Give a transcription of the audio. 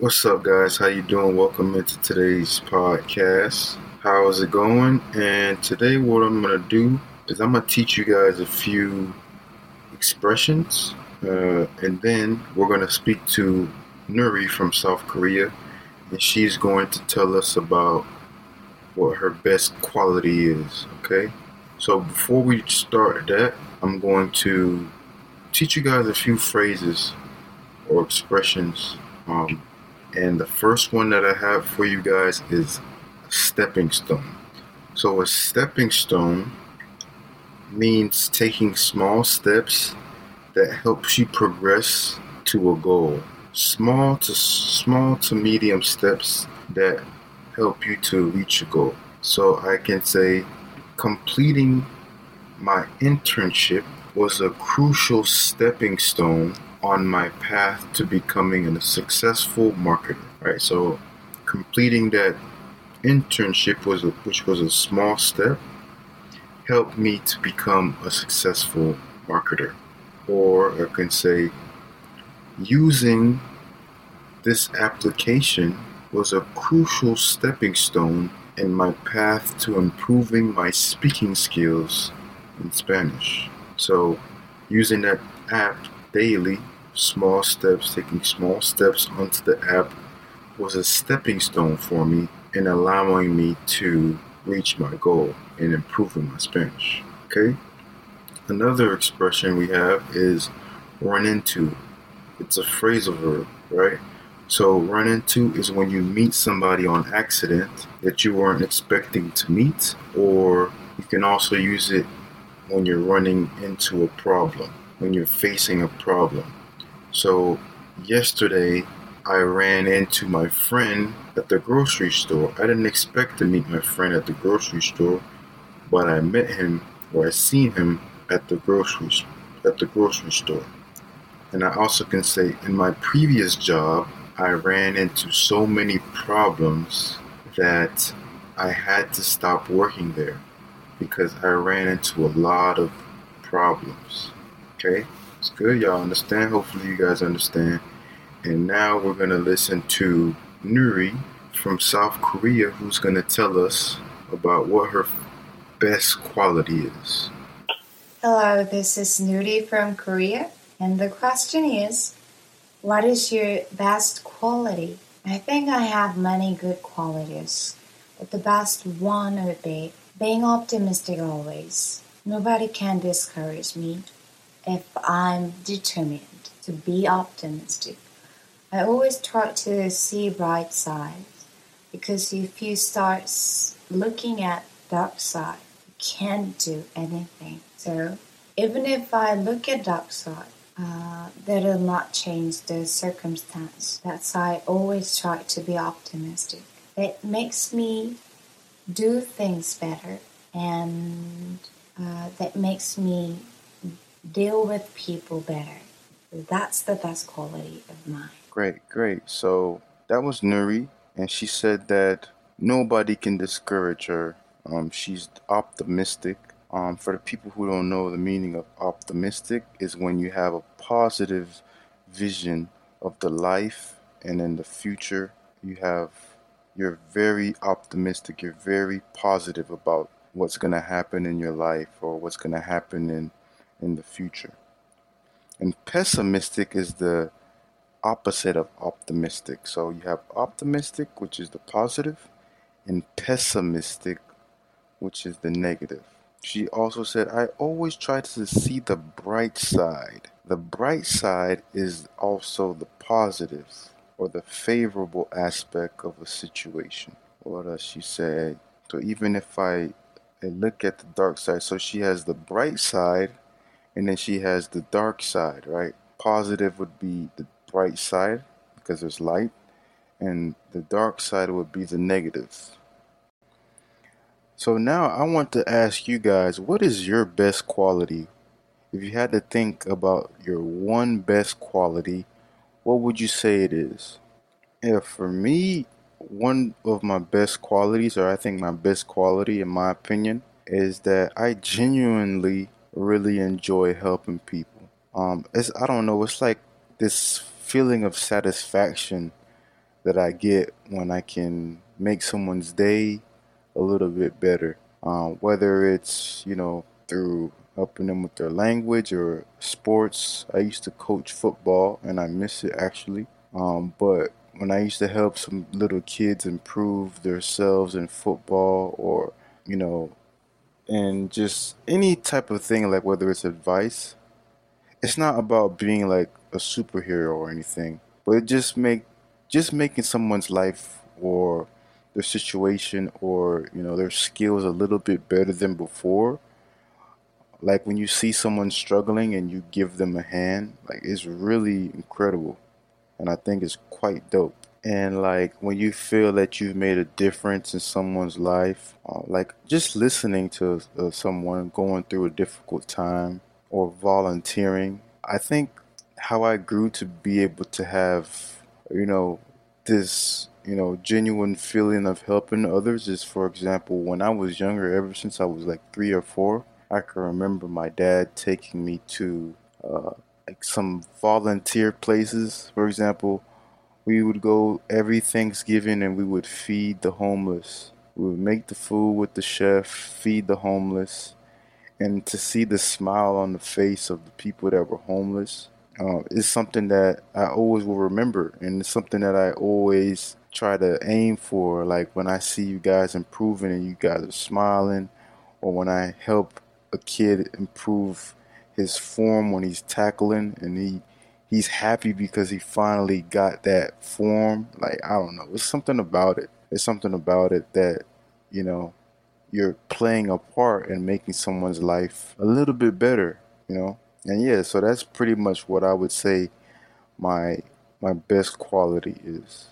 What's up, guys? How you doing? Welcome into today's podcast. How is it going? And today, what I'm gonna do is I'm gonna teach you guys a few expressions, uh, and then we're gonna speak to Nuri from South Korea, and she's going to tell us about what her best quality is. Okay. So before we start that, I'm going to teach you guys a few phrases or expressions. Um, and the first one that I have for you guys is stepping stone. So, a stepping stone means taking small steps that helps you progress to a goal. Small to small to medium steps that help you to reach a goal. So I can say completing my internship was a crucial stepping stone on my path to becoming a successful marketer. Right. So completing that internship was a, which was a small step helped me to become a successful marketer. Or I can say using this application was a crucial stepping stone in my path to improving my speaking skills in Spanish. So, using that app daily, small steps, taking small steps onto the app was a stepping stone for me in allowing me to reach my goal in improving my Spanish. Okay? Another expression we have is run into. It's a phrasal verb, right? So, run into is when you meet somebody on accident that you weren't expecting to meet, or you can also use it when you're running into a problem, when you're facing a problem. So, yesterday I ran into my friend at the grocery store. I didn't expect to meet my friend at the grocery store, but I met him or I seen him at the grocery at the grocery store. And I also can say in my previous job, I ran into so many problems that I had to stop working there because I ran into a lot of problems. Okay? It's good. Y'all understand? Hopefully, you guys understand. And now we're to listen to Nuri from South Korea who's to tell us about what her best quality is. Hello, this is Nuri from Korea. And the question is what is your best quality? I think I have many good qualities, but the best one would be being optimistic always. Nobody can discourage me if I'm determined to be optimistic. I always try to see bright sides because if you start looking at dark side, you can't do anything. So even if I look at dark side, uh, that will not change the circumstance. That's why I always try to be optimistic. It makes me do things better and uh, that makes me deal with people better. That's the best quality of mine. Great, great. So that was Nuri, and she said that nobody can discourage her. Um, she's optimistic um, for the people who don't know the meaning of optimistic, is when you have a positive vision of the life and in the future. You have you're very optimistic. You're very positive about what's going to happen in your life or what's going to happen in in the future. And pessimistic is the opposite of optimistic. So you have optimistic, which is the positive, and pessimistic, which is the negative. She also said, I always try to see the bright side. The bright side is also the positive or the favorable aspect of a situation. What does she say? So even if I, I look at the dark side, so she has the bright side and then she has the dark side, right? Positive would be the bright side because there's light, and the dark side would be the negative. So now I want to ask you guys, what is your best quality? If you had to think about your one best quality, what would you say it is? If for me, one of my best qualities, or I think my best quality in my opinion, is that I genuinely really enjoy helping people. Um, it's I don't know, it's like this feeling of satisfaction that I get when I can make someone's day a little bit better. Um, whether it's, you know, through helping them with their language or sports. I used to coach football and I miss it actually. Um, but when I used to help some little kids improve themselves in football or, you know, and just any type of thing, like whether it's advice, it's not about being like a superhero or anything, but it just make just making someone's life or their situation or you know their skills a little bit better than before. Like when you see someone struggling and you give them a hand like it's really incredible and i think it's quite dope and like when you feel that you've made a difference in someone's life uh, like just listening to uh, someone going through a difficult time or volunteering i think how i grew to be able to have you know this you know genuine feeling of helping others is for example when i was younger ever since i was like three or four I can remember my dad taking me to uh, like some volunteer places. For example, we would go every Thanksgiving and we would feed the homeless. We would make the food with the chef, feed the homeless, and to see the smile on the face of the people that were homeless uh, is something that I always will remember, and it's something that I always try to aim for. Like when I see you guys improving and you guys are smiling, or when I help a kid improve his form when he's tackling and he he's happy because he finally got that form. Like i don't know. It's something about it. It's something about it that you know you're playing a part in making someone's life a little bit better you know? And yeah so that's pretty much what i would say my my best quality is